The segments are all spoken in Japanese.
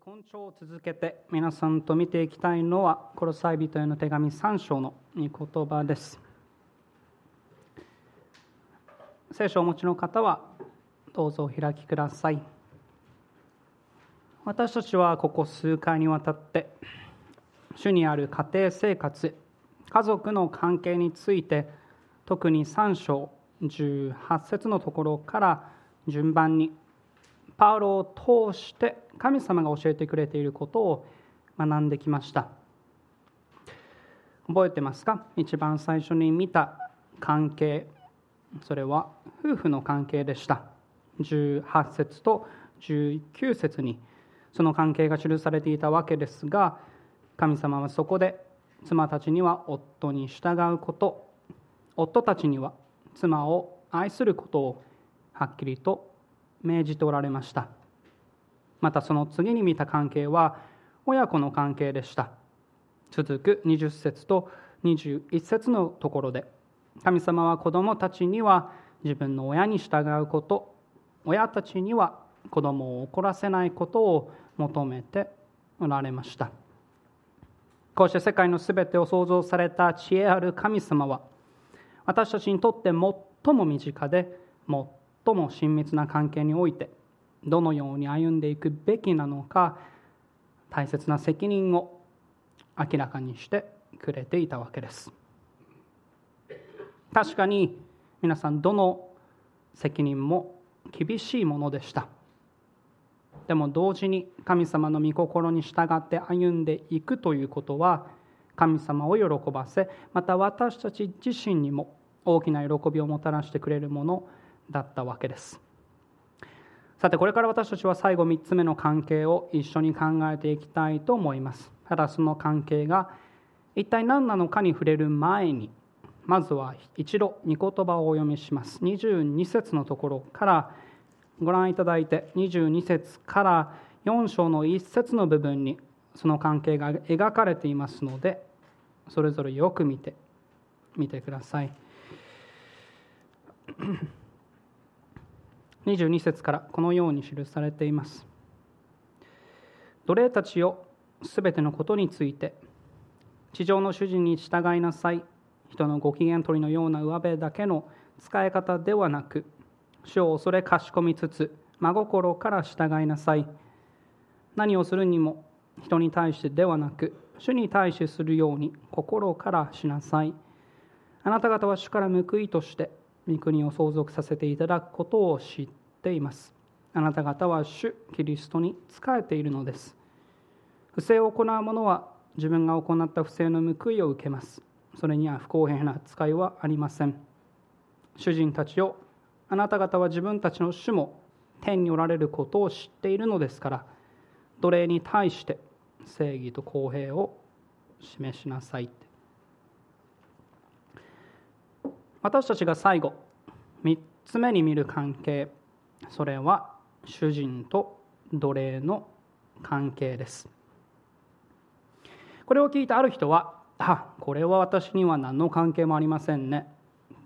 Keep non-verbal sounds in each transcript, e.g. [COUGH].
今朝を続けて皆さんと見ていきたいのはコロサイ人への手紙3章の御言葉です。聖書をお持ちの方はどうぞお開きください。私たちはここ数回にわたって主にある家庭生活家族の関係について特に3章18節のところから順番にパウロを通して神様が教えてくれていることを学んできました。覚えてますか？一番最初に見た関係それは夫婦の関係でした。18節と19節にその関係が記されていたわけですが神様はそこで妻たちには夫に従うこと夫たちには妻を愛することをはっきりと命じておられました。またその次に見た関係は親子の関係でした。続く20節と21節のところで神様は子供たちには自分の親に従うこと親たちには子供を怒らせないことを求めておられました。こうして世界のすべてを創造された知恵ある神様は私たちにとって最も身近で最最も親密な関係においてどのように歩んでいくべきなのか大切な責任を明らかにしてくれていたわけです。確かに皆さんどの責任も厳しいものでした。でも同時に神様の御心に従って歩んでいくということは神様を喜ばせまた私たち自身にも大きな喜びをもたらしてくれるものだったわけです。さてこれから私たちは最後3つ目の関係を一緒に考えていきたいと思います。ただその関係が一体何なのかに触れる前にまずは一度御言葉をお読みします。22節のところからご覧いただいて22節から4章の1節の部分にその関係が描かれていますのでそれぞれよく見てみてください。22節からこのように記されています。奴隷たちよすべてのことについて地上の主人に従いなさい。人のご機嫌取りのような上辺だけの使い方ではなく主を恐れかしこみつつ真心から従いなさい。何をするにも人に対してではなく主に対してするように心からしなさい。あなた方は主から報いとして御国を相続させていただくことを知っています。あなた方は主キリストに仕えているのです。不正を行う者は自分が行った不正の報いを受けます。それには不公平な扱いはありません。主人たちをあなた方は自分たちの主も天におられることを知っているのですから奴隷に対して正義と公平を示しなさい。私たちが最後3つ目に見る関係それは主人と奴隷の関係です。これを聞いたある人はあこれは私には何の関係もありませんね。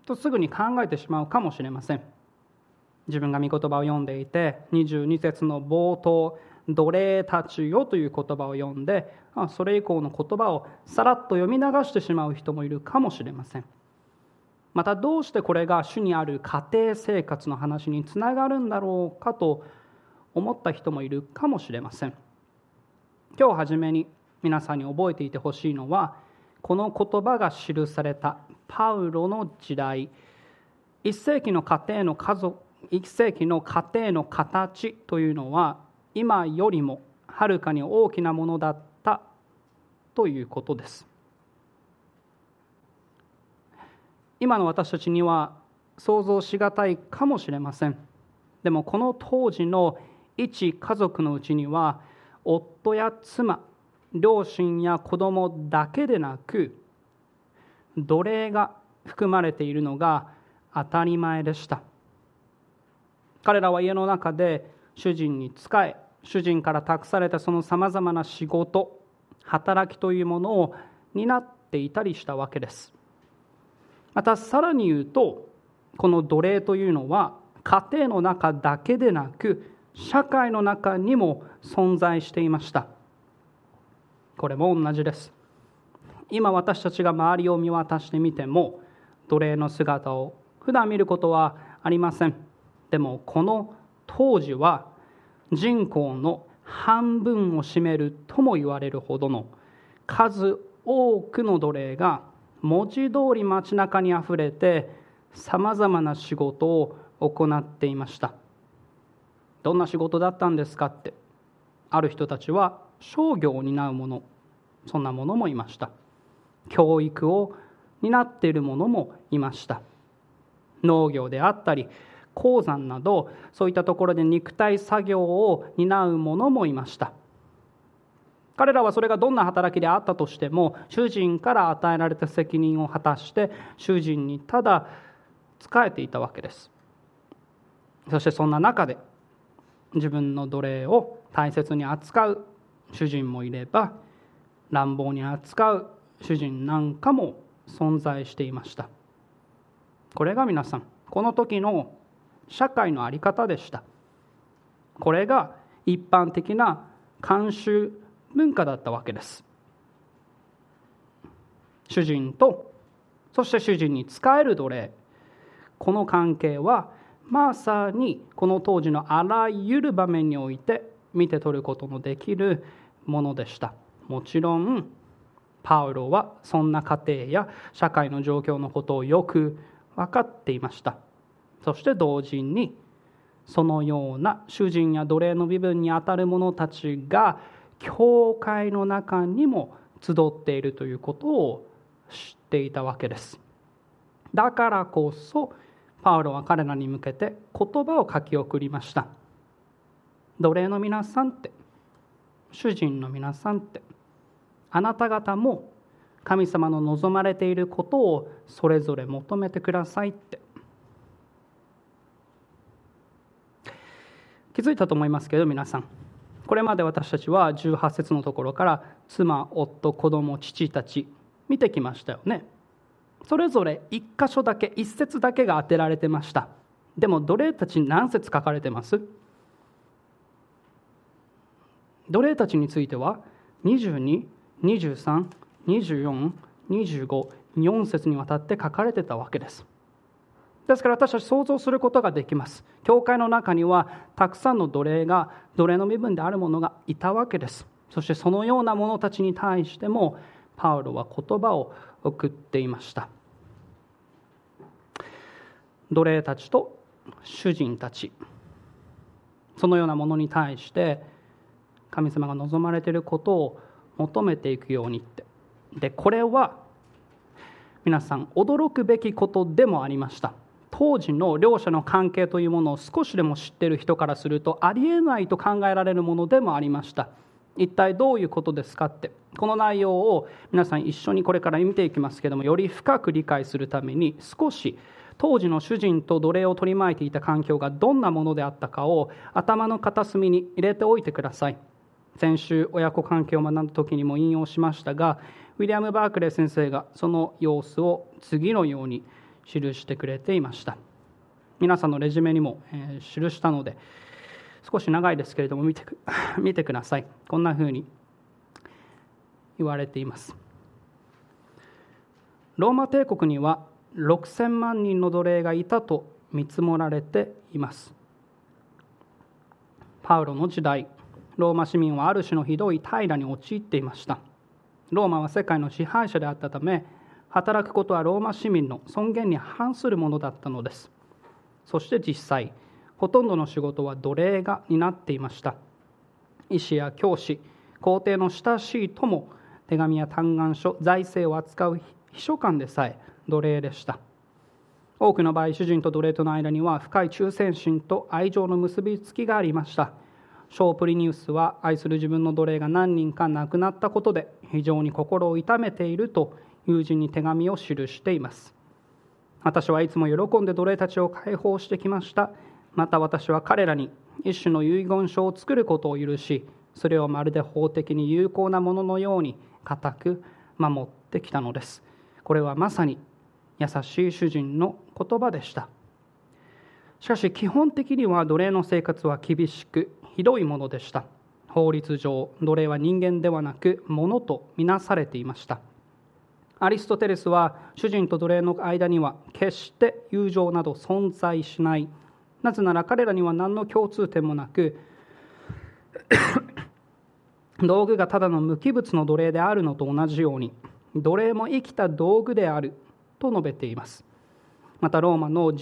とすぐに考えてしまうかもしれません。自分が御言葉を読んでいて22節の冒頭「奴隷たちよ」という言葉を読んでそれ以降の言葉をさらっと読み流してしまう人もいるかもしれません。またどうしてこれが主にある家庭生活の話につながるんだろうかと思った人もいるかもしれません。今日初めに皆さんに覚えていてほしいのはこの言葉が記されたパウロの時代。1世紀の家庭の家族1世紀の家庭の形というのは今よりもはるかに大きなものだったということです。今の私たちには想像しがたいかもしれません。でもこの当時の一家族のうちには夫や妻両親や子供だけでなく奴隷が含まれているのが当たり前でした。彼らは家の中で主人に仕え主人から託されたそのさまざまな仕事働きというものを担っていたりしたわけです。またさらに言うとこの奴隷というのは家庭の中だけでなく社会の中にも存在していました。これも同じです。今私たちが周りを見渡してみても奴隷の姿を普段見ることはありません。でもこの当時は人口の半分を占めるとも言われるほどの数多くの奴隷が文字通り街中にあふれてさまざまな仕事を行っていました。どんな仕事だったんですかってある人たちは商業を担う者そんなももいました。教育を担っている者もいました。農業であったり鉱山などそういったところで肉体作業を担う者もいました。彼らはそれがどんな働きであったとしても主人から与えられた責任を果たして主人にただ仕えていたわけです。そしてそんな中で自分の奴隷を大切に扱う主人もいれば乱暴に扱う主人なんかも存在していました。これが皆さんこの時の社会の在り方でした。これが一般的な慣習文化だったわけです。主人とそして主人に仕える奴隷。この関係はまさにこの当時のあらゆる場面において見て取ることのできるものでした。もちろんパウロはそんな家庭や社会の状況のことをよく分かっていました。そして同時にそのような主人や奴隷の身分にあたる者たちが教会の中にも集っているということを知っていたわけです。だからこそパウロは彼らに向けて言葉を書き送りました。奴隷の皆さんって主人の皆さんってあなた方も神様の望まれていることをそれぞれ求めてくださいって。気づいたと思いますけど皆さん。これまで私たちは18節のところから妻夫子供父たち見てきましたよね。それぞれ一箇所だけ一節だけが当てられてました。でも奴隷たち何節書かれてます？奴隷たちについては22232425節にわたって書かれてたわけです。ですから私たち想像することができます。教会の中にはたくさんの奴隷が奴隷の身分である者がいたわけです。そしてそのような者たちに対してもパウロは言葉を送っていました。奴隷たちと主人たち。そのようなものに対して神様が望まれていることを求めていくようにって。でこれは皆さん驚くべきことでもありました。当時の両者の関係というものを少しでも知っている人からするとありえないと考えられるものでもありました。一体どういうことですかって。この内容を皆さん一緒にこれから見ていきますけどもより深く理解するために少し当時の主人と奴隷を取り巻いていた環境がどんなものであったかを頭の片隅に入れておいてください。先週親子関係を学んだ時にも引用しましたがウィリアム・バークレー先生がその様子を次のように記してくれていました。皆さんのレジュメにも、えー、記したので少し長いですけれども見て [LAUGHS] 見てください。こんなふうに言われています。ローマ帝国には6000万人の奴隷がいたと見積もられています。パウロの時代ローマ市民はある種のひどい平らに陥っていました。ローマは世界の支配者であったため働くことはローマ市民の尊厳に反するものだったのです。そして実際ほとんどの仕事は奴隷が担っていました。医師や教師皇帝の親しい友手紙や嘆願書財政を扱う秘書官でさえ奴隷でした。多くの場合主人と奴隷との間には深い忠誠心と愛情の結びつきがありました。ショープリニウスは愛する自分の奴隷が何人か亡くなったことで非常に心を痛めていると友人に手紙を記しています。私はいつも喜んで奴隷たちを解放してきました。また私は彼らに一種の遺言書を作ることを許しそれをまるで法的に有効なもののように固く守ってきたのです。これはまさに優しい主人の言葉でした。しかし基本的には奴隷の生活は厳しくひどいものでした。法律上奴隷は人間ではなく物とみなされていました。アリストテレスは主人と奴隷の間には決して友情など存在しない。なぜなら彼らには何の共通点もなく [COUGHS] 道具がただの無機物の奴隷であるのと同じように奴隷も生きた道具であると述べています。またローマの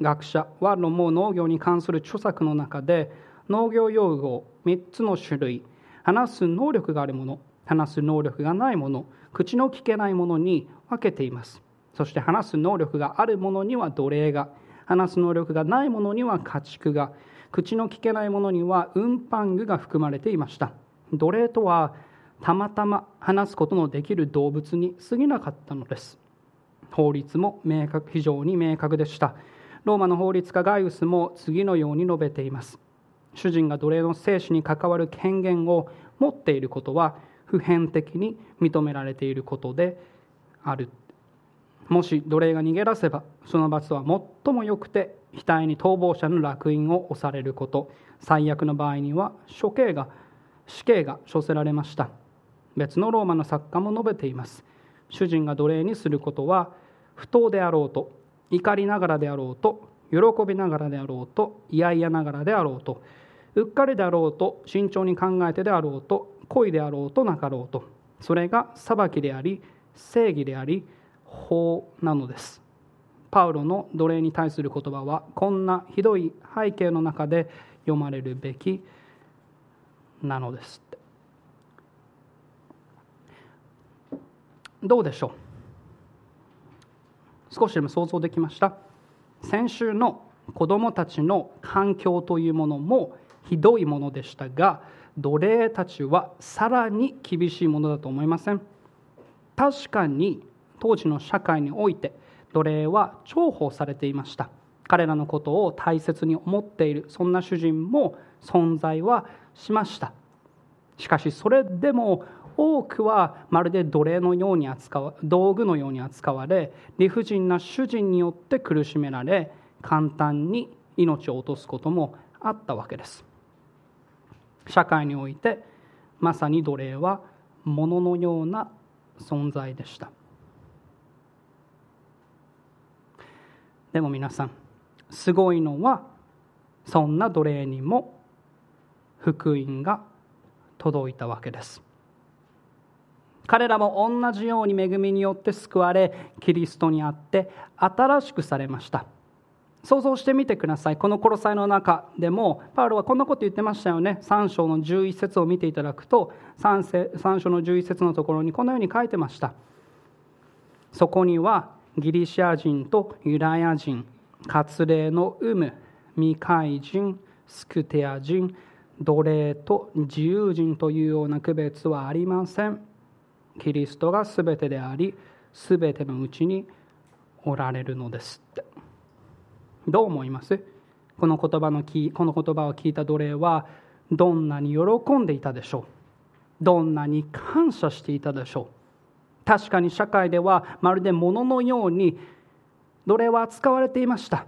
学者ワロも農業に関する著作の中で農業用語を3つの種類話す能力があるもの話す能力がないもの口の聞けないものに分けています。そして話す能力があるものには奴隷が。話す能力がないものには家畜が。口の聞けないものには運搬具が含まれていました。奴隷とはたまたま話すことのできる動物に過ぎなかったのです。法律も明確非常に明確でした。ローマの法律家ガイウスも次のように述べています。主人が奴隷の生死に関わる権限を持っていることは普遍的に認められていることである。もし奴隷が逃げ出せばその罰は最も良くて額に逃亡者の烙印を押されること。最悪の場合には処刑が死刑が処せられました。別のローマの作家も述べています。主人が奴隷にすることは不当であろうと怒りながらであろうと喜びながらであろうと嫌々ながらであろうとうっかりであろうと慎重に考えてであろうと恋であろうとなかろうとそれが裁きであり正義であり法なのです。パウロの奴隷に対する言葉はこんなひどい背景の中で読まれるべきなのですどうでしょう？少しでも想像できました？先週の子どもたちの環境というものもひどいものでしたが奴隷たちはさらに厳しいものだと思いません。確かに当時の社会において奴隷は重宝されていました。彼らのことを大切に思っているそんな主人も存在はしました。しかしそれでも多くはまるで奴隷のように扱わ道具のように扱われ理不尽な主人によって苦しめられ簡単に命を落とすこともあったわけです。社会においてまさに奴隷は物のような存在でした。でも皆さんすごいのはそんな奴隷にも福音が届いたわけです。彼らも同じように恵みによって救われキリストにあって新しくされました。想像してみてください。この殺さえの中でもパウロはこんなこと言ってましたよね。3章の11節を見ていただくと 3, 章の11節のところにこのように書いてました。そこにはギリシア人とユダヤ人割礼の有無未開人スクテア人奴隷と自由人というような区別はありません。キリストが全てであり全てのうちにおられるのですって。どう思います？この言葉のこの言葉を聞いた奴隷はどんなに喜んでいたでしょう？どんなに感謝していたでしょう？確かに社会ではまるで物のように奴隷は扱われていました。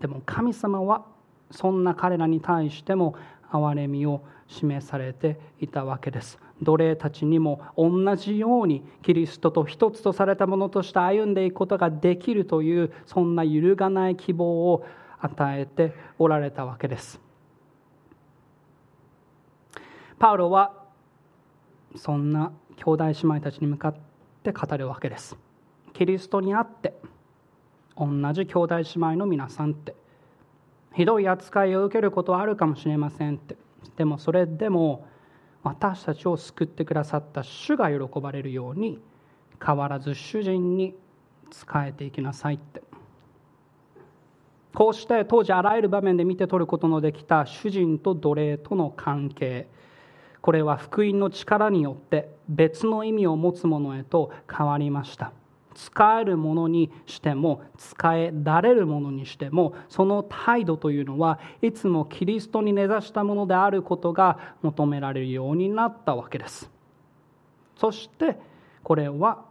でも神様はそんな彼らに対しても憐れみを示されていたわけです。奴隷たちにも同じようにキリストと一つとされたものとして歩んでいくことができるというそんな揺るがない希望を与えておられたわけです。パウロはそんな兄弟姉妹たちに向かって語るわけです。キリストにあって同じ兄弟姉妹の皆さんってひどい扱いを受けることはあるかもしれませんって。でもそれでも私たちを救ってくださった主が喜ばれるように変わらず主人に仕えていきなさいって。こうして当時あらゆる場面で見て取ることのできた主人と奴隷との関係。これは福音の力によって別の意味を持つものへと変わりました。使えるものにしても使えられるものにしてもその態度というのはいつもキリストに根ざしたものであることが求められるようになったわけです。そしてこれは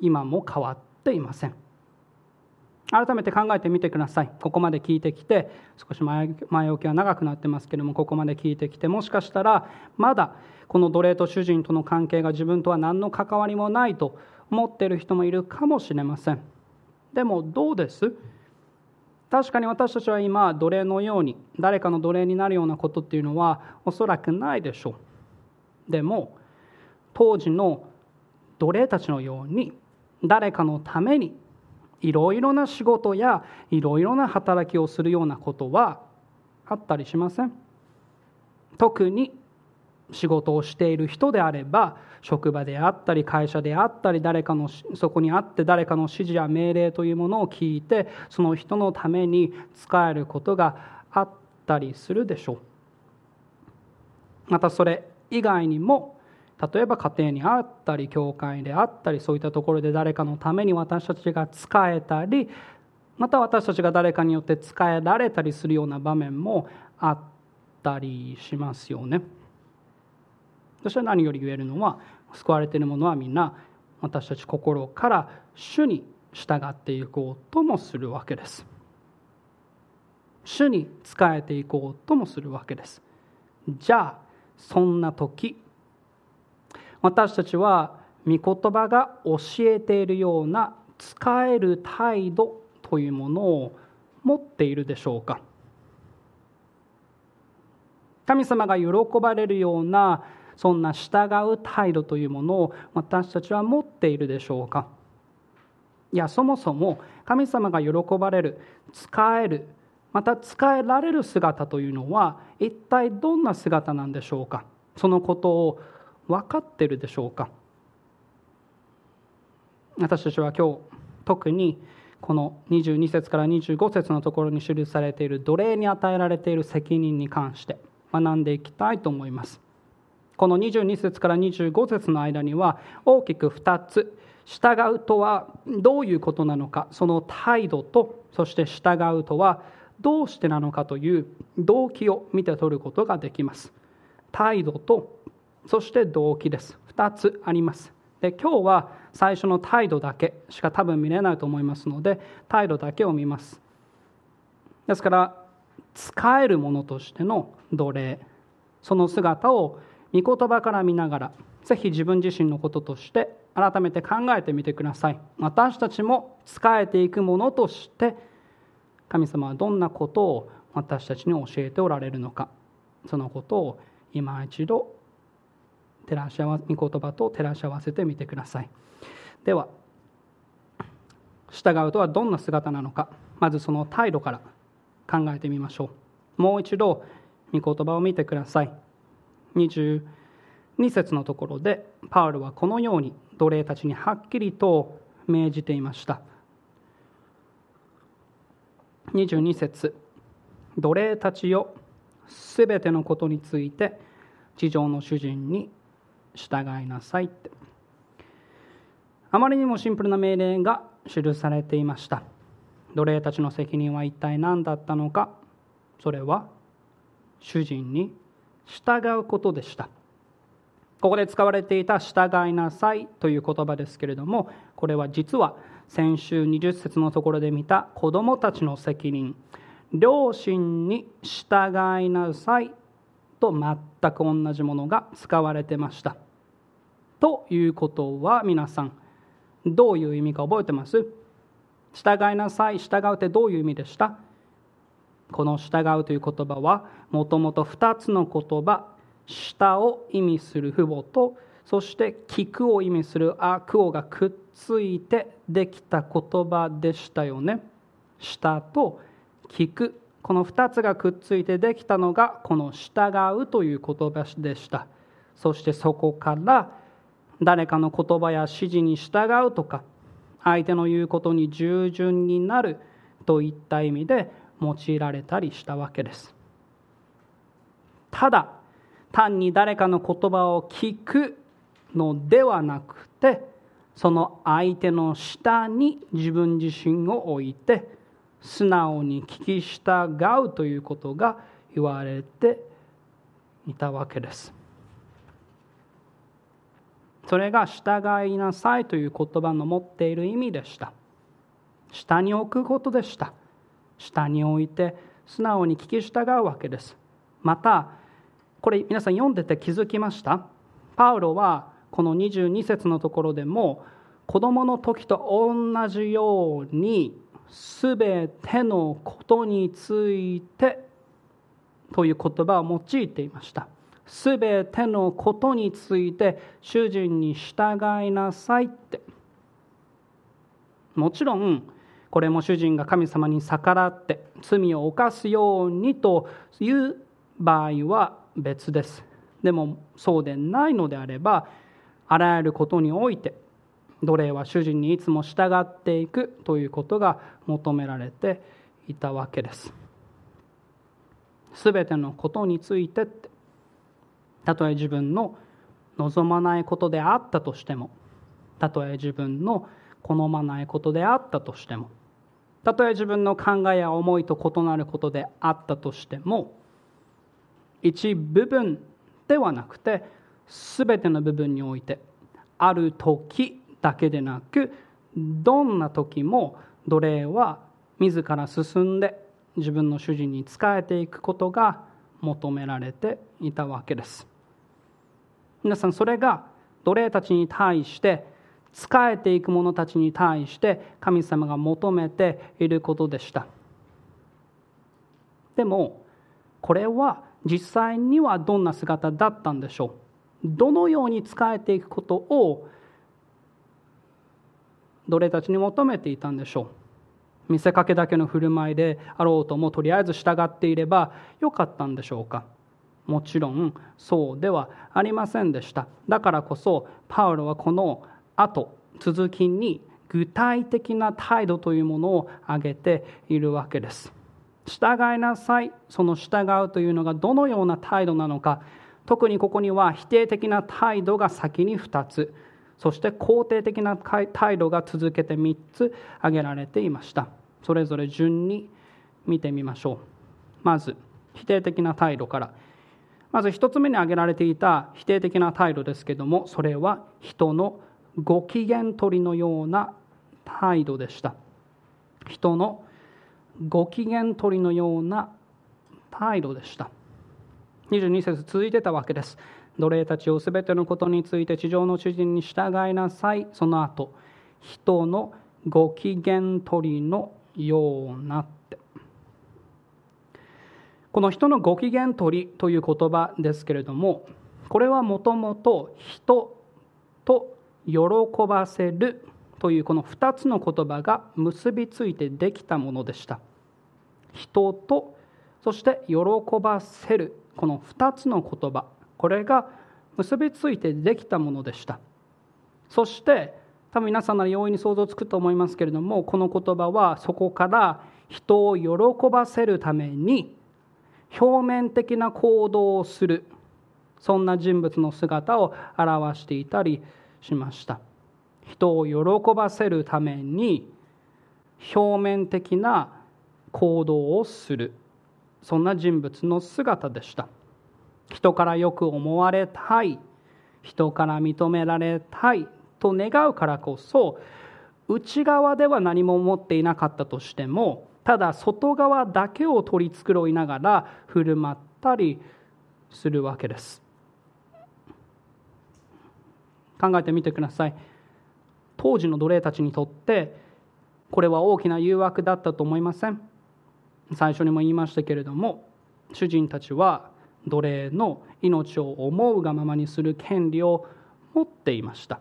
今も変わっていません。改めて考えてみてください。ここまで聞いてきて少し前置きは長くなってますけれどもここまで聞いてきてもしかしたらまだこの奴隷と主人との関係が自分とは何の関わりもないと思っている人もいるかもしれません。でもどうです？確かに私たちは今奴隷のように誰かの奴隷になるようなことっていうのはおそらくないでしょう。でも当時の奴隷たちのように誰かのためにいろいろな仕事やいろいろな働きをするようなことはあったりしません。特に仕事をしている人であれば職場であったり会社であったり誰かのそこにあって誰かの指示や命令というものを聞いてその人のために使えることがあったりするでしょうまたそれ以外にも例えば家庭にあったり教会であったりそういったところで誰かのために私たちが使えたりまた私たちが誰かによって使えられたりするような場面もあったりしますよね。そして何より言えるのは救われている者はみんな私たち心から主に従っていこうともするわけです。主に仕えていこうともするわけです。じゃあそんな時私たちは御言葉が教えているような使える態度というものを持っているでしょうか神様が喜ばれるようなそんな従う態度というものを私たちは持っているでしょうか？いやそもそも神様が喜ばれる使えるまた使えられる姿というのは一体どんな姿なんでしょうか？そのことを分かってるでしょうか？私たちは今日特にこの22節から25節のところに記されている奴隷に与えられている責任に関して学んでいきたいと思います。この22節から25節の間には大きく2つ従うとはどういうことなのかその態度とそして従うとはどうしてなのかという動機を見て取ることができます。態度とそして動機です。2つあります。で今日は最初の態度だけしか多分見れないと思いますので態度だけを見ます。ですから使えるものとしての奴隷その姿を御言葉から見ながらぜひ自分自身のこととして改めて考えてみてください。私たちも仕えていくものとして神様はどんなことを私たちに教えておられるのか。そのことを今一度照らし合わ御言葉と照らし合わせてみてください。では従うとはどんな姿なのか。まずその態度から考えてみましょう。もう一度御言葉を見てください。22節のところでパウルはこのように奴隷たちにはっきりと命じていました。22節奴隷たちよすべてのことについて地上の主人に従いなさいって。あまりにもシンプルな命令が記されていました。奴隷たちの責任は一体何だったのか。それは主人に従うことでした。ここで使われていた「従いなさい」という言葉ですけれどもこれは実は先週20節のところで見た子供たちの責任。両親に従いなさいと全く同じものが使われてました。ということは皆さんどういう意味か覚えてます？従いなさい従うってどういう意味でした？この従うという言葉はもともと2つの言葉下を意味する父母とそして聞くを意味するあくおがくっついてできた言葉でしたよね。下と聞くこの2つがくっついてできたのがこの従うという言葉でした。そしてそこから誰かの言葉や指示に従うとか相手の言うことに従順になるといった意味で用いられたりしたわけです。ただ単に誰かの言葉を聞くのではなくてその相手の下に自分自身を置いて素直に聞き従うということが言われていたわけです。それが従いなさいという言葉の持っている意味でした。下に置くことでした。下に置いて素直に聞き従うわけです。またこれ皆さん読んでて気づきました？パウロはこの22節のところでも子供の時と同じように全てのことについてという言葉を用いていました。全てのことについて主人に従いなさいって。もちろんこれも主人が神様に逆らって罪を犯すようにという場合は別です。でもそうでないのであればあらゆることにおいて奴隷は主人にいつも従っていくということが求められていたわけです。全てのことについてってたとえ自分の望まないことであったとしてもたとえ自分の好まないことであったとしてもたとえ自分の考えや思いと異なることであったとしても一部分ではなくて全ての部分においてある時だけでなくどんな時も奴隷は自ら進んで自分の主人に仕えていくことが求められていたわけです。皆さんそれが奴隷たちに対して仕えていく者たちに対して神様が求めていることでした。でもこれは実際にはどんな姿だったんでしょう。どのように仕えていくことを奴隷たちに求めていたんでしょう。見せかけだけの振る舞いであろうともとりあえず従っていればよかったんでしょうか。もちろんそうではありませんでした。だからこそパウロはこの後続きに具体的な態度というものを挙げているわけです。従いなさい。その従うというのがどのような態度なのか。特にここには否定的な態度が先に2つ。そして肯定的な態度が続けて3つ挙げられていました。それぞれ順に見てみましょう。まず否定的な態度から。まず1つ目に挙げられていた否定的な態度ですけどもそれは人のご機嫌取りのような態度でした。人のご機嫌取りのような態度でした。22節続いてたわけです。奴隷たちをすべてのことについて地上の主人に従いなさい。その後人のご機嫌取りのようなって。この人のご機嫌取りという言葉ですけれどもこれはもともと人と喜ばせるというこの2つの言葉が結びついてできたものでした。人とそして喜ばせるこの2つの言葉。これが結びついてできたものでした。そして多分皆さんなら容易に想像つくと思いますけれどもこの言葉はそこから人を喜ばせるために表面的な行動をする。そんな人物の姿を表していたりしました。人を喜ばせるために表面的な行動をする。そんな人物の姿でした。人からよく思われたい。人から認められたい。と願うからこそ内側では何も思っていなかったとしてもただ外側だけを取り繕いながら振る舞ったりするわけです。考えてみてください。当時の奴隷たちにとってこれは大きな誘惑だったと思いません。最初にも言いましたけれども主人たちは奴隷の命を思うがままにする権利を持っていました。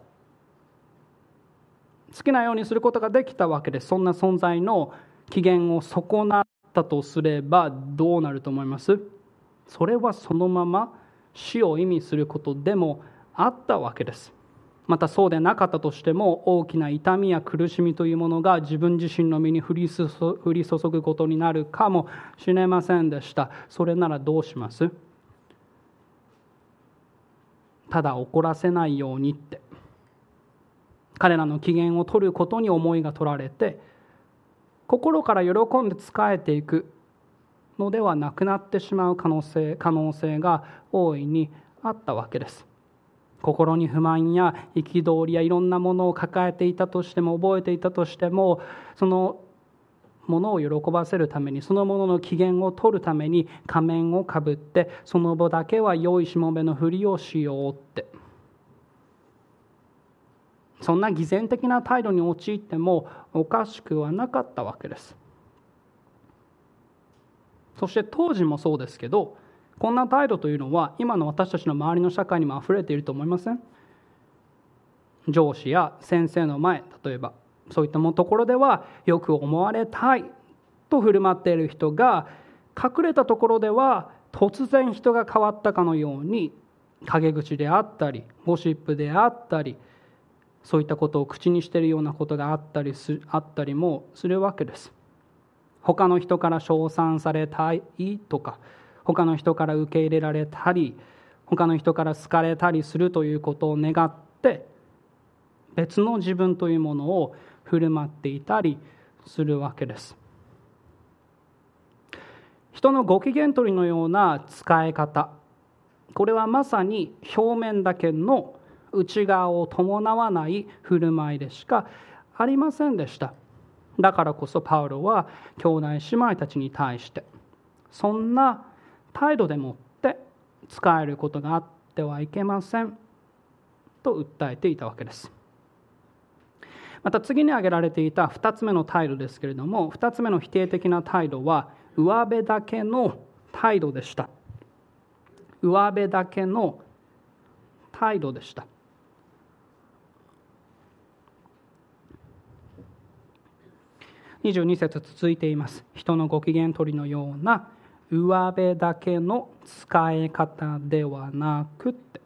好きなようにすることができたわけでそんな存在の機嫌を損なったとすればどうなると思います？それはそのまま死を意味することでもあったわけです。またそうでなかったとしても大きな痛みや苦しみというものが自分自身の身に降り注ぐことになるかもしれませんでした。それならどうします？ただ怒らせないようにって。彼らの機嫌を取ることに思いが取られて心から喜んで仕えていくのではなくなってしまう可能性可能性が大いにあったわけです。心に不満や憤りやいろんなものを抱えていたとしても覚えていたとしてもそのものを喜ばせるためにそのものの機嫌を取るために仮面をかぶってその場だけは良いしもべのふりをしようって。そんな偽善的な態度に陥ってもおかしくはなかったわけです。そして当時もそうですけどこんな態度というのは今の私たちの周りの社会にもあふれていると思いません？上司や先生の前例えばそういったところではよく思われたいと振る舞っている人が隠れたところでは突然人が変わったかのように陰口であったりゴシップであったりそういったことを口にしているようなことがあったりすあったりもするわけです。他の人から称賛されたいとか他の人から受け入れられたり他の人から好かれたりするということを願って別の自分というものを振る舞っていたりするわけです。人のご機嫌取りのような使い方これはまさに表面だけの内側を伴わない振る舞いでしかありませんでした。だからこそパウロは兄弟姉妹たちに対してそんな態度でもって使えることがあってはいけません。と訴えていたわけです。また次に挙げられていた2つ目の態度ですけれども2つ目の否定的な態度は上辺だけの態度でした。上辺だけの態度でした。22節続いています。人のご機嫌取りのような上辺だけの使い方ではなくって。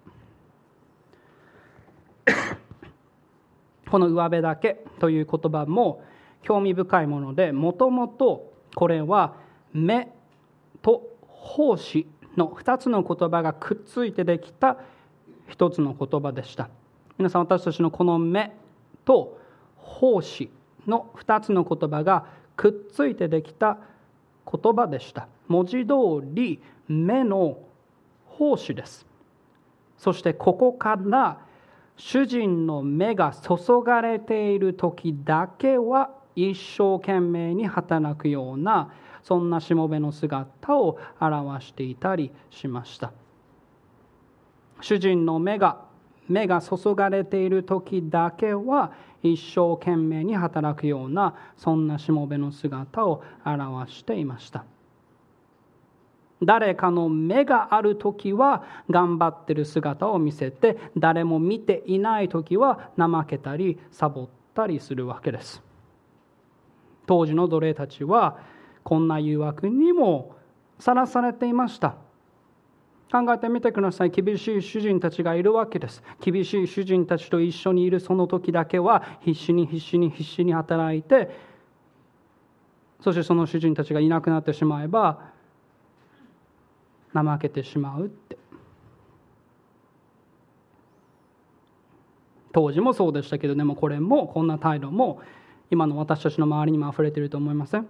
この上辺だけという言葉も興味深いものでもともとこれは目と奉仕の2つの言葉がくっついてできた一つの言葉でした。皆さん私たちのこの目と奉仕の2つの言葉がくっついてできた言葉でした。文字通り目の奉仕です。そしてここから主人の目が注がれている時だけは一生懸命に働くようなそんなしもべの姿を表していたりしました。主人の目が目が注がれている時だけは一生懸命に働くようなそんなしもべの姿を表していました。誰かの目がある時は頑張ってる姿を見せて誰も見ていない時は怠けたりサボったりするわけです。当時の奴隷たちはこんな誘惑にもさらされていました。考えてみてください。厳しい主人たちがいるわけです。厳しい主人たちと一緒にいるその時だけは必死に必死に必死に働いてそしてその主人たちがいなくなってしまえば怠けてしまうって。当時もそうでしたけどでもこれもこんな態度も今の私たちの周りにも溢れていると思いません？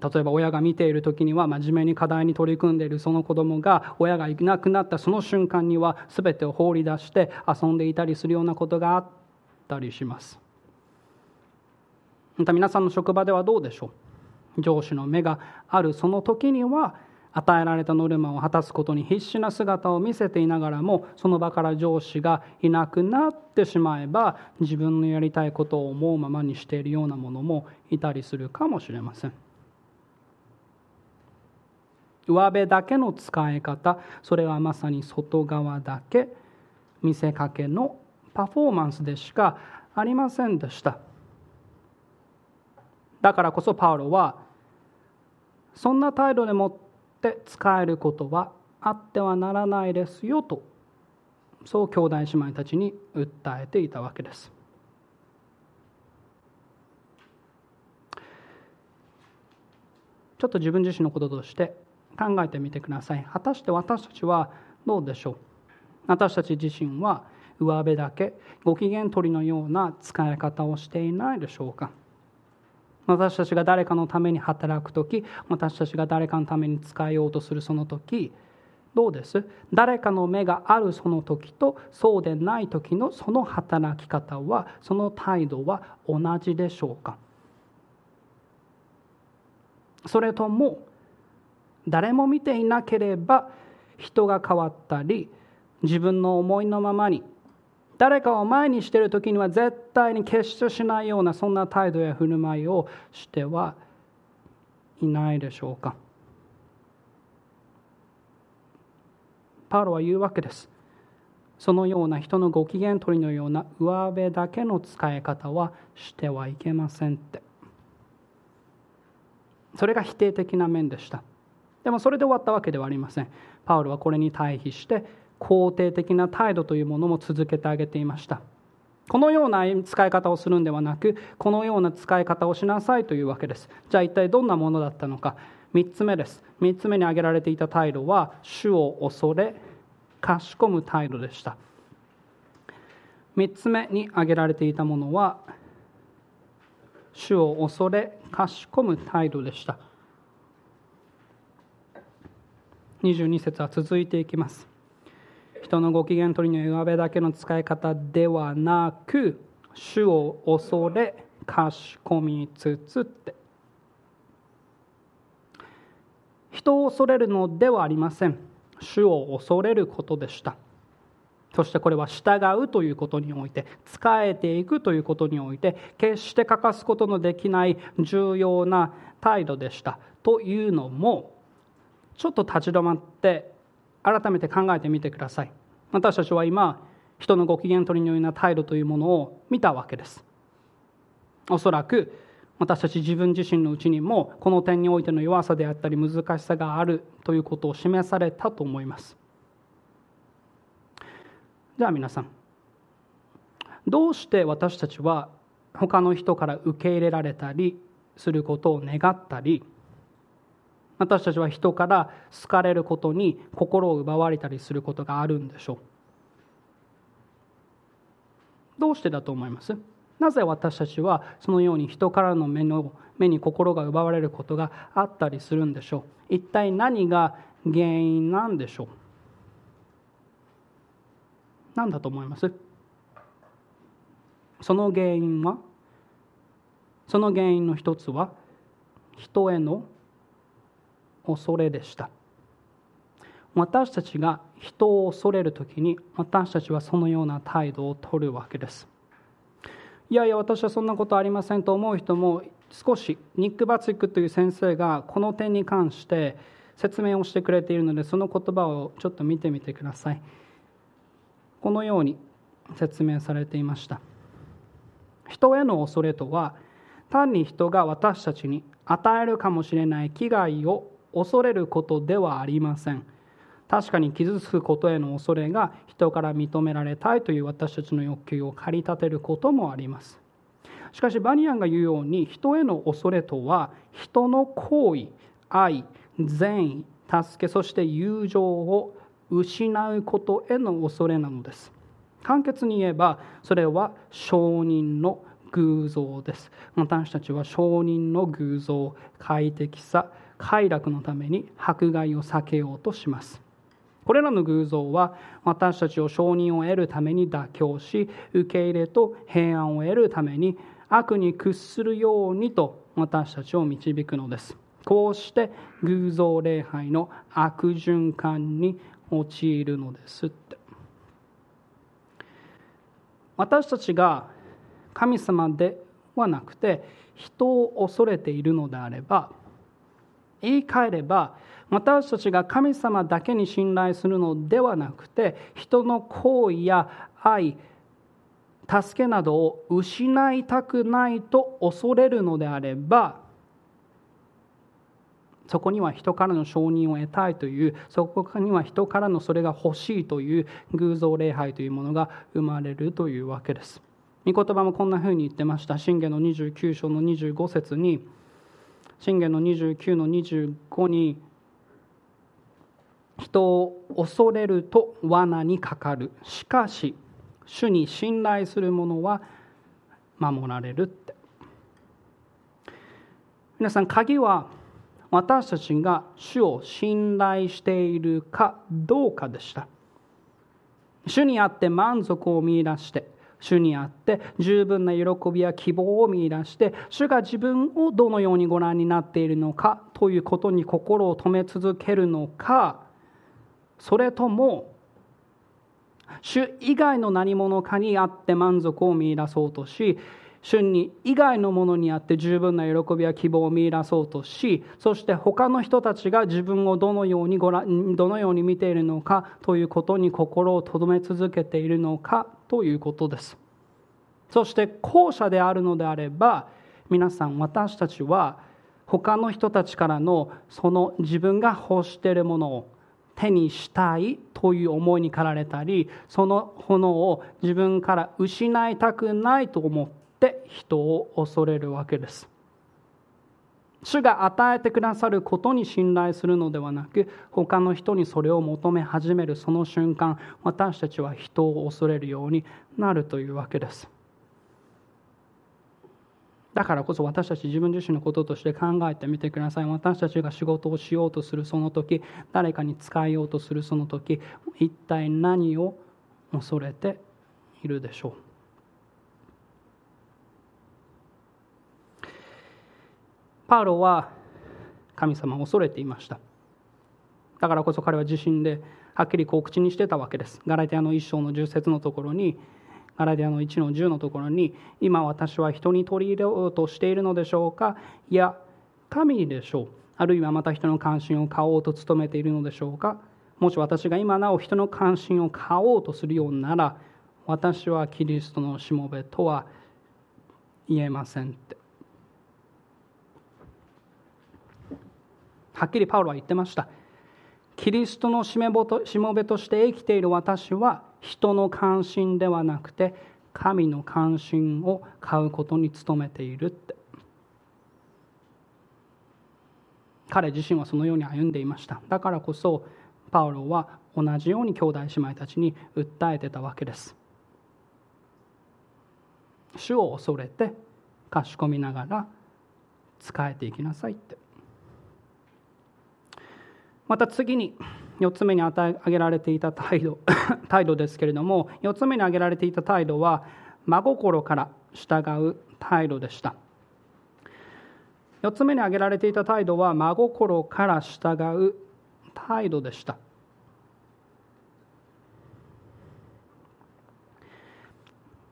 例えば親が見ている時には真面目に課題に取り組んでいるその子供が親がいなくなったその瞬間には全てを放り出して遊んでいたりするようなことがあったりします。また皆さんの職場ではどうでしょう？上司の目があるその時には与えられたノルマを果たすことに必死な姿を見せていながらもその場から上司がいなくなってしまえば自分のやりたいことを思うままにしているようなものもいたりするかもしれません。上辺だけの使い方それはまさに外側だけ。見せかけのパフォーマンスでしかありませんでした。だからこそパウロはそんな態度でもって使えることはあってはならないですよとそう兄弟姉妹たちに訴えていたわけです。ちょっと自分自身のこととして考えてみてください。果たして私たちはどうでしょう？私たち自身は上辺だけご機嫌取りのような使い方をしていないでしょうか？私たちが誰かのために働く時私たちが誰かのために使いようとするその時どうです？誰かの目があるその時とそうでない時のその働き方はその態度は同じでしょうか？それとも誰も見ていなければ人が変わったり自分の思いのままに誰かを前にしている時には絶対に決してしないようなそんな態度や振る舞いをしてはいないでしょうか。パウロは言うわけです。そのような人のご機嫌取りのような上辺だけの使い方はしてはいけませんって。それが否定的な面でした。でもそれで終わったわけではありません。パウロはこれに対比して肯定的な態度というものも続けてあげていました。このような使い方をするんではなくこのような使い方をしなさいというわけです。じゃあ一体どんなものだったのか。3つ目です。3つ目に挙げられていた態度は主を恐れかしこむ態度でした。3つ目に挙げられていたものは主を恐れかしこむ態度でした。22節は続いていきます。人のご機嫌取りの弱べだけの使い方ではなく主を恐れかしこみつつって。人を恐れるのではありません。主を恐れることでした。そしてこれは従うということにおいて仕えていくということにおいて決して欠かすことのできない重要な態度でした。というのもちょっと立ち止まって改めて考えてみてください。私たちは今人のご機嫌取りのような態度というものを見たわけです。おそらく私たち自分自身のうちにもこの点においての弱さであったり難しさがあるということを示されたと思います。じゃあ皆さんどうして私たちは他の人から受け入れられたりすることを願ったり私たちは人から好かれることに心を奪われたりすることがあるんでしょう。どうしてだと思います？なぜ私たちはそのように人からの目の目に心が奪われることがあったりするんでしょう？一体何が原因なんでしょう？何だと思います？その原因は？その原因の一つは人への恐れでした。私たちが人を恐れる時に私たちはそのような態度をとるわけです。いやいや私はそんなことありませんと思う人も少しニック・バツィックという先生がこの点に関して説明をしてくれているのでその言葉をちょっと見てみてください。このように説明されていました。人への恐れとは単に人が私たちに与えるかもしれない危害を恐れることではありません。確かに傷つくことへの恐れが人から認められたいという私たちの欲求を駆り立てることもあります。しかしバニアンが言うように人への恐れとは人の行為愛善意助けそして友情を失うことへの恐れなのです。簡潔に言えばそれは証人の偶像です。私たちは証人の偶像快適さ快楽のために迫害を避けようとします。これらの偶像は私たちを承認を得るために妥協し受け入れと平安を得るために悪に屈するようにと私たちを導くのです。こうして偶像礼拝の悪循環に陥るのですって。私たちが神様ではなくて人を恐れているのであれば言い換えれば私たちが神様だけに信頼するのではなくて人の行為や愛助けなどを失いたくないと恐れるのであればそこには人からの承認を得たいというそこには人からのそれが欲しいという偶像礼拝というものが生まれるというわけです。御言葉もこんなふうに言ってました信玄の29章の25節に信玄の29の25に人を恐れると罠にかかる。しかし主に信頼する者は守られるって。皆さん鍵は私たちが主を信頼しているかどうかでした。主にあって満足を見いだして主にあって十分な喜びや希望を見出して主が自分をどのようにご覧になっているのかということに心を留め続けるのかそれとも主以外の何者かにあって満足を見い出そうとし主に以外のものにあって十分な喜びや希望を見い出そうとしそして他の人たちが自分をどのようにご覧どのように見ているのかということに心を留め続けているのかということです。そして後者であるのであれば皆さん私たちは他の人たちからのその自分が欲しているものを手にしたいという思いに駆られたりその炎を自分から失いたくないと思ってって人を恐れるわけです。主が与えてくださることに信頼するのではなく他の人にそれを求め始めるその瞬間私たちは人を恐れるようになるというわけです。だからこそ私たち自分自身のこととして考えてみてください。私たちが仕事をしようとするその時誰かに使えようとするその時一体何を恐れているでしょう？パウロは神様を恐れていました。だからこそ彼は自身ではっきりこう口にしてたわけです。ガラティアの一章の10節のところにガラティアの1の10のところに今私は人に取り入れようとしているのでしょうか？いや神でしょう。あるいはまた人の関心を買おうと努めているのでしょうか？もし私が今なお人の関心を買おうとするようなら私はキリストのしもべとは言えませんって。はっきりパウロは言ってました。キリストのしもべとして生きている私は人の関心ではなくて神の関心を買うことに努めているって。彼自身はそのように歩んでいました。だからこそパウロは同じように兄弟姉妹たちに訴えてたわけです。主を恐れてかしこみながら仕えていきなさいって。また次に4つ目に挙げられていた態度 [LAUGHS] 態度ですけれども4つ目に挙げられていた態度は真心から従う態度でした。4つ目に挙げられていた態度は真心から従う態度でした。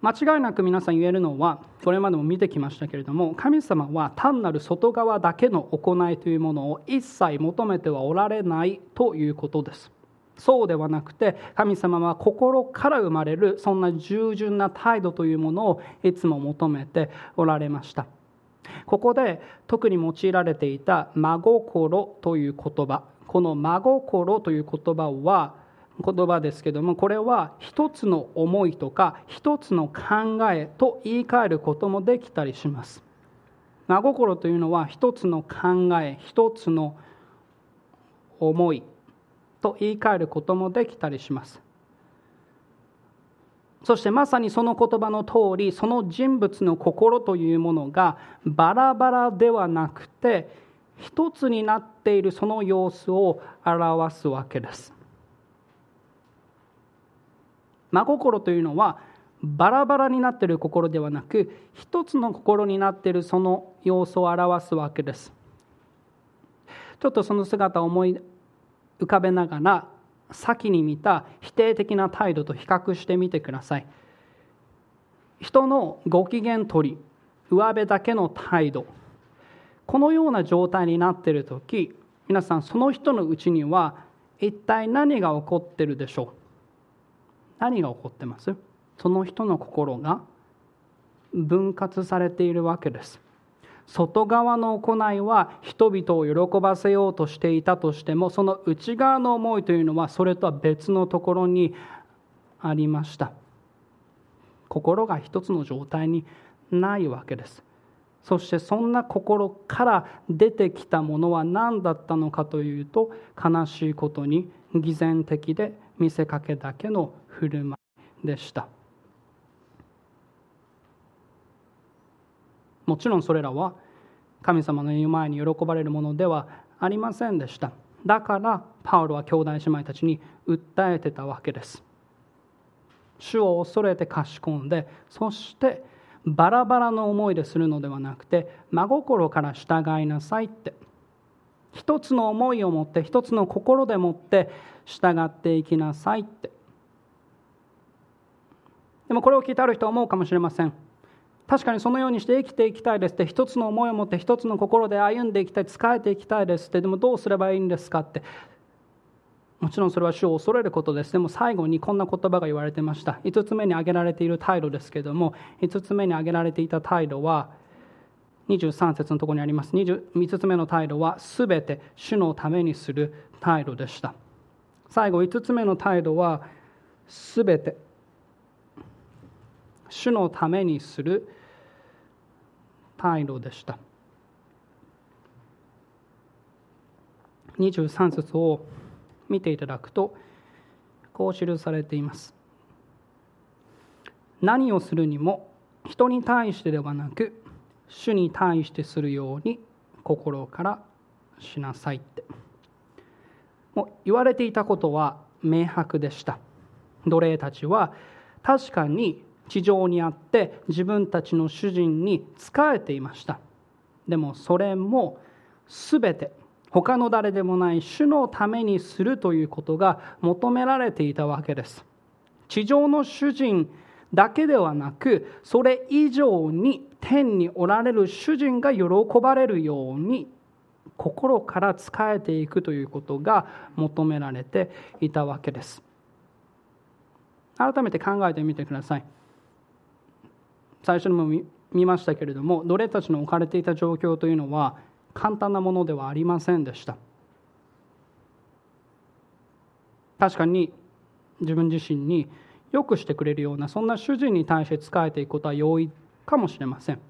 間違いなく皆さん言えるのはこれまでも見てきましたけれども神様は単なる外側だけの行いというものを一切求めてはおられないということです。そうではなくて神様は心から生まれるそんな従順な態度というものをいつも求めておられました。ここで特に用いられていた「真心」という言葉。この「真心」という言葉は言葉ですけどもこれは一つの思いとか一つの考えと言い換えることもできたりします。真心というのは一つの考え一つの思いと言い換えることもできたりします。そしてまさにその言葉の通りその人物の心というものがバラバラではなくて一つになっているその様子を表すわけです。真心というのはバラバラになっている心ではなく一つの心になっているその様子を表すわけです。ちょっとその姿を思い浮かべながら先に見た否定的な態度と比較してみてください。人のご機嫌取り上辺だけの態度。このような状態になっている時皆さんその人のうちには一体何が起こってるでしょう？何が起こってます？その人の心が分割されているわけです。外側の行いは人々を喜ばせようとしていたとしてもその内側の思いというのはそれとは別のところにありました。心が一つの状態にないわけです。そしてそんな心から出てきたものは何だったのかというと悲しいことに偽善的で見せかけだけの振る舞いでした。もちろんそれらは神様の言う前に喜ばれるものではありませんでした。だからパウロは兄弟姉妹たちに訴えてたわけです。主を恐れて賢んでそしてバラバラの思いでするのではなくて真心から従いなさいって一つの思いを持って一つの心でもって従っていきなさいってでもこれを聞いてある人は思うかもしれません。確かにそのようにして生きていきたいですって一つの思いを持って一つの心で歩んでいきたい仕えていきたいですってでもどうすればいいんですかって。もちろんそれは主を恐れることです。でも最後にこんな言葉が言われてました。5つ目に挙げられている態度ですけども5つ目に挙げられていた態度は23節のところにあります。5つ目の態度は全て主のためにする態度でした。最後5つ目の態度は全て主のためにする態度でした。23節を見ていただくとこう記されています。何をするにも人に対してではなく主に対してするように心からしなさいって。もう言われていたことは明白でした。奴隷たちは確かに地上にあって自分たちの主人に仕えていました。でもそれも全て他の誰でもない主のためにするということが求められていたわけです。地上の主人だけではなくそれ以上に天におられる主人が喜ばれるように心から仕えていくということが求められていたわけです。改めて考えてみてください。最初にも見ましたけれども奴隷たちの置かれていた状況というのは簡単なものではありませんでした。確かに自分自身に良くしてくれるようなそんな主人に対して仕えていくことは容易かもしれません。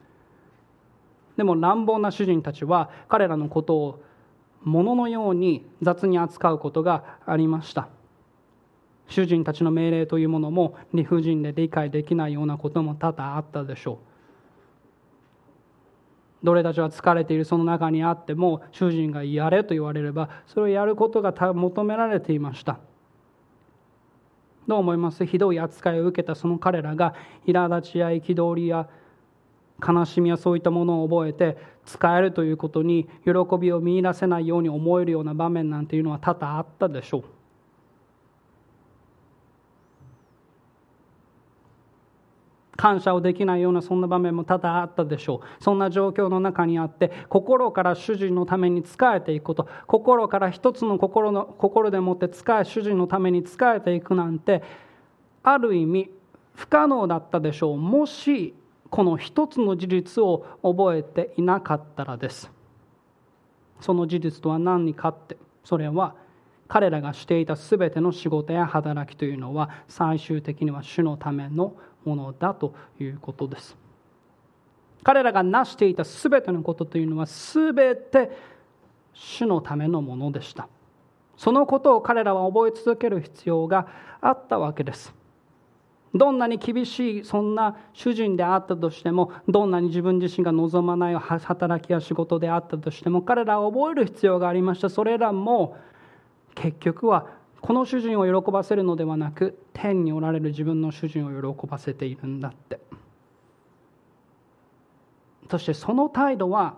でも乱暴な主人たちは彼らのことを物のように雑に扱うことがありました。主人たちの命令というものも理不尽で理解できないようなことも多々あったでしょう。奴隷たちは疲れているその中にあっても主人がやれと言われればそれをやることが求められていました。どう思います？ひどい扱いを受けたその彼らが苛立ちや憤りや悲しみやそういったものを覚えて使えるということに喜びを見いだせないように思えるような場面なんていうのは多々あったでしょう。感謝をできないようなそんな場面も多々あったでしょう。そんな状況の中にあって心から主人のために仕えていくこと。心から一つの心の心でもって仕え主人のために仕えていくなんてある意味不可能だったでしょう。もしこの一つの事実を覚えていなかったらです。その事実とは何かってそれは彼らがしていた全ての仕事や働きというのは最終的には主のためのものだということです。彼らが成していた全てのことというのは全て主のためのものでした。そのことを彼らは覚え続ける必要があったわけです。どんなに厳しいそんな主人であったとしてもどんなに自分自身が望まない働きや仕事であったとしても彼らは覚える必要がありました。それらも結局はこの主人を喜ばせるのではなく天におられる自分の主人を喜ばせているんだって。そしてその態度は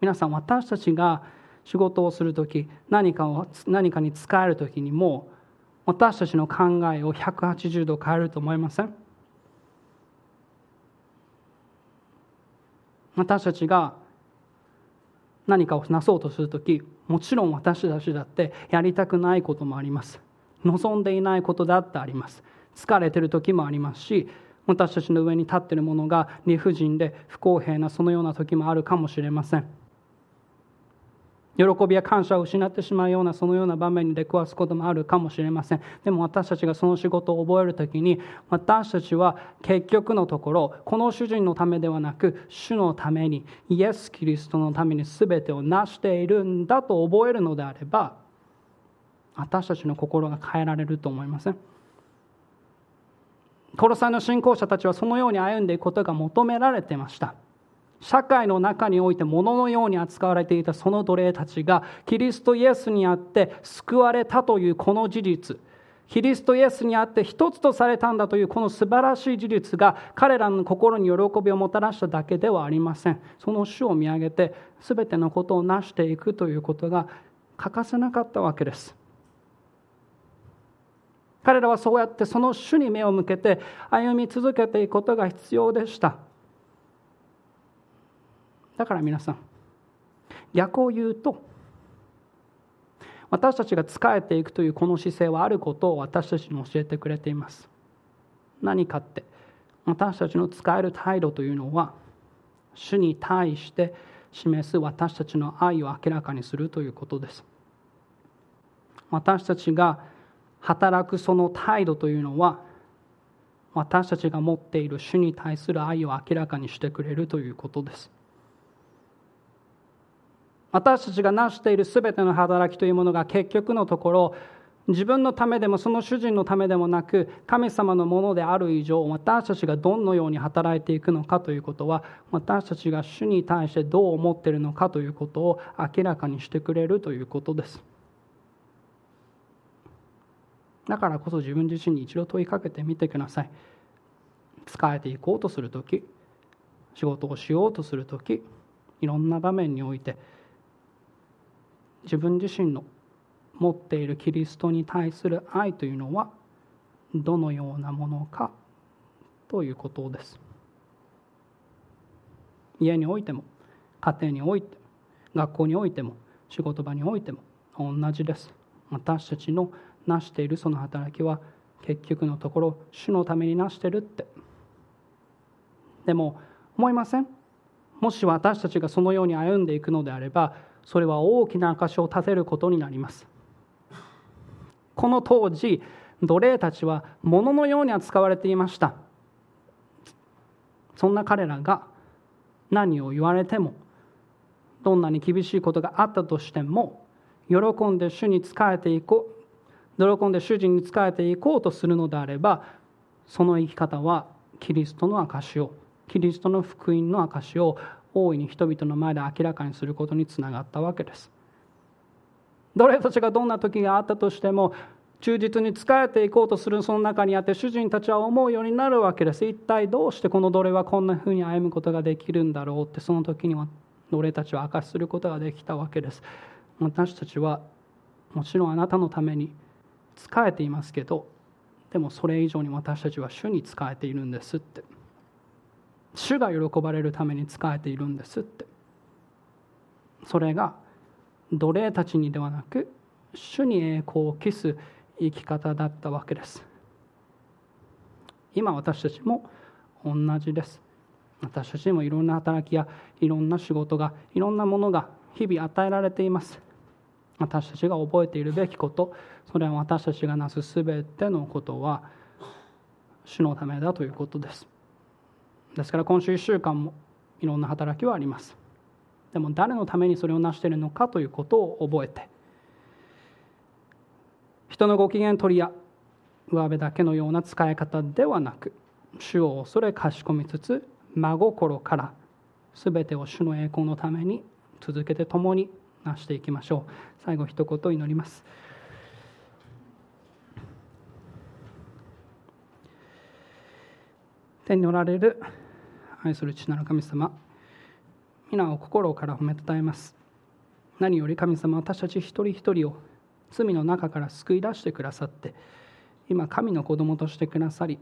皆さん私たちが仕事をする時何かを何かに使える時にも私たちの考えを180度変えると思いません？私たちが何かをなそうとする時もちろん私たちだってやりたくないこともあります。望んでいないことだってあります。疲れてる時もありますし私たちの上に立っているものが理不尽で不公平なそのような時もあるかもしれません。喜びや感謝を失ってしまうようなそのような場面に出くわすこともあるかもしれません。でも私たちがその仕事を覚える時に私たちは結局のところこの主人のためではなく主のためにイエス・キリストのために全てを成しているんだと覚えるのであれば私たちの心が変えられると思いませんコロサイの信仰者たちはそのように歩んでいくことが求められてました。社会の中において物のように扱われていたその奴隷たちがキリストイエスにあって救われたというこの事実。キリストイエスにあって一つとされたんだというこの素晴らしい事実が彼らの心に喜びをもたらしただけではありません。その主を見上げて全てのことを成していくということが欠かせなかったわけです。彼らはそうやってその主に目を向けて歩み続けていくことが必要でした。だから皆さん逆を言うと私たちが仕えていくというこの姿勢はあることを私たちに教えてくれています。何かって私たちの使える態度というのは主に対して示す私たちの愛を明らかにするということです。私たちが働くその態度というのは私たちが持っている主に対する愛を明らかにしてくれるということです。私たちが成している全ての働きというものが結局のところ自分のためでもその主人のためでもなく神様のものである以上私たちがどのように働いていくのかということは私たちが主に対してどう思っているのかということを明らかにしてくれるということです。だからこそ自分自身に一度問いかけてみてください。仕えていこうとする時仕事をしようとする時いろんな場面において自分自身の持っているキリストに対する愛というのはどのようなものかということです。家においても家庭において学校においても仕事場においても同じです。私たちの成しているその働きは結局のところ主のために成してるって。でも思いません？もし私たちがそのように歩んでいくのであればそれは大きな証を立てることになります。この当時奴隷たちは物のように扱われていました。そんな彼らが何を言われてもどんなに厳しいことがあったとしても喜んで主に仕えていこう喜んで主人に仕えていこうとするのであればその生き方はキリストの証をキリストの福音の証を大いに人々の前で明らかにすることにつながったわけです。奴隷たちがどんな時があったとしても忠実に仕えていこうとするその中にあって主人たちは思うようになるわけです。一体どうしてこの奴隷はこんなふうに歩むことができるんだろうってその時には奴隷たちは明かしすることができたわけです。私たちはもちろんあなたのために仕えていますけどでもそれ以上に私たちは主に仕えているんですって。主が喜ばれるために仕えているんですって。それが奴隷たちにではなく主に栄光を期す生き方だったわけです。今私たちも同じです。私たちもいろんな働きやいろんな仕事がいろんなものが日々与えられています。私たちが覚えているべきことそれは私たちがなす全てのことは主のためだということです。ですから今週1週間もいろんな働きはあります。でも誰のためにそれを成しているのかということを覚えて人のご機嫌取りや上辺だけのような使い方ではなく主を恐れかしこみつつ真心から全てを主の栄光のために続けて共に成していきましょう。最後一言祈ります。天におられる愛する父なる神様皆を心から褒めたたえます。何より神様私たち一人一人を罪の中から救い出してくださって今神の子供としてくださり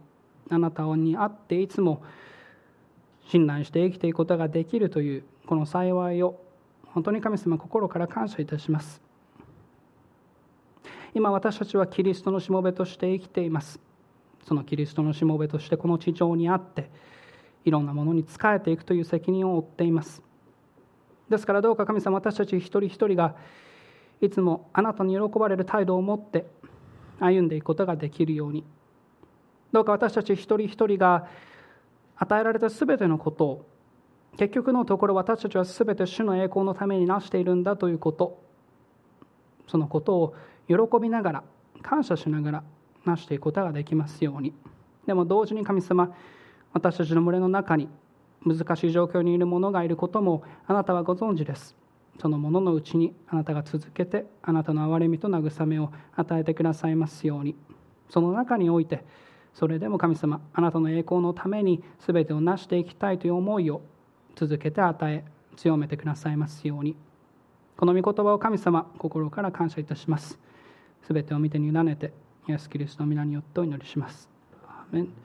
あなたに会っていつも信頼して生きていくことができるというこの幸いを本当に神様心から感謝いたします。今私たちはキリストのしもべとして生きています。そのキリストのしもべとしてこの地上にあっていろんなものに仕えていくという責任を負っています。ですからどうか神様私たち一人一人がいつもあなたに喜ばれる態度を持って歩んでいくことができるように。どうか私たち一人一人が与えられた全てのことを結局のところ私たちは全て主の栄光のためになしているんだということ。そのことを喜びながら感謝しながらなしていくことができますように。でも同時に神様私たちの群れの中に難しい状況にいる者がいることもあなたはご存知です。その者のうちにあなたが続けてあなたの憐れみと慰めを与えてくださいますように。その中においてそれでも神様あなたの栄光のために全てを成していきたいという思いを続けて与え強めてくださいますように。この御言葉を神様心から感謝いたします。全てを見てに委ねてイエス・キリストの皆によってお祈りします。アーメン。